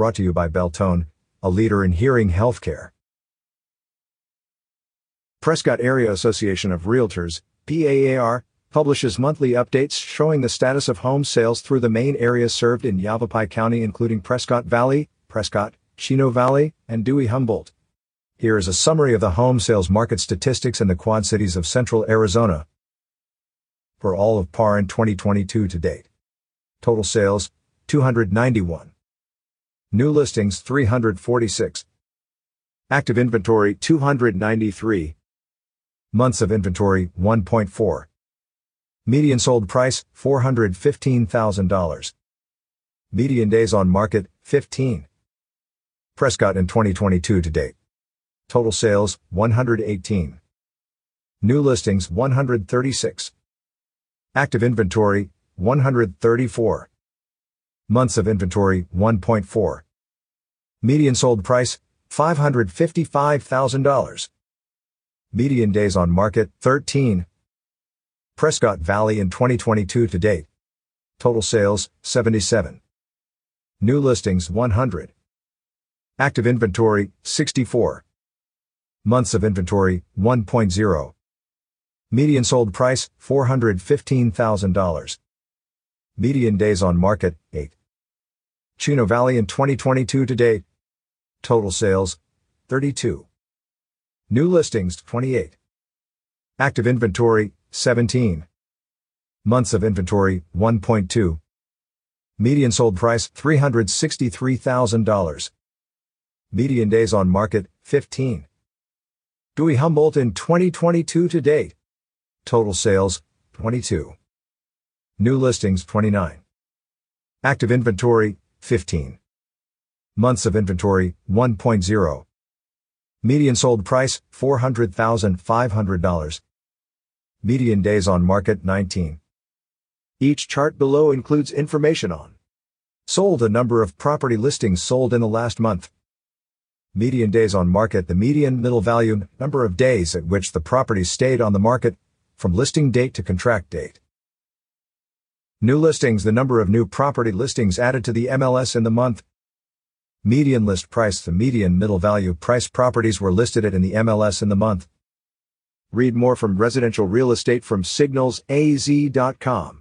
Brought to you by Beltone, a leader in hearing healthcare. Prescott Area Association of Realtors, PAAR, publishes monthly updates showing the status of home sales through the main areas served in Yavapai County including Prescott Valley, Prescott, Chino Valley, and Dewey Humboldt. Here is a summary of the home sales market statistics in the Quad Cities of Central Arizona. For all of PAR in 2022 to date. Total sales, 291. New listings, 346. Active inventory, 293. Months of inventory, 1.4. Median sold price, $415,000. Median days on market, 15. Prescott in 2022 to date. Total sales, 118. New listings, 136. Active inventory, 134. Months of inventory, 1.4. Median sold price, $555,000. Median days on market, 13. Prescott Valley in 2022 to date. Total sales, 77. New listings, 100. Active inventory, 64. Months of inventory, 1.0. Median sold price, $415,000. Median days on market, 8. Chino Valley in 2022 to date. Total sales, 32. New listings, 28. Active inventory, 17. Months of inventory, 1.2. Median sold price, $363,000. Median days on market, 15. Dewey Humboldt in 2022 to date. Total sales, 22. New listings, 29. Active inventory, 15. Months of inventory, 1.0. Median sold price, $400,500. Median days on market 19. Each chart below includes information on sold a number of property listings sold in the last month. Median days on market the median middle value number of days at which the property stayed on the market from listing date to contract date. New listings the number of new property listings added to the MLS in the month. Median list price the median middle value price properties were listed at in the MLS in the month. Read more from residential real estate from signalsaz.com.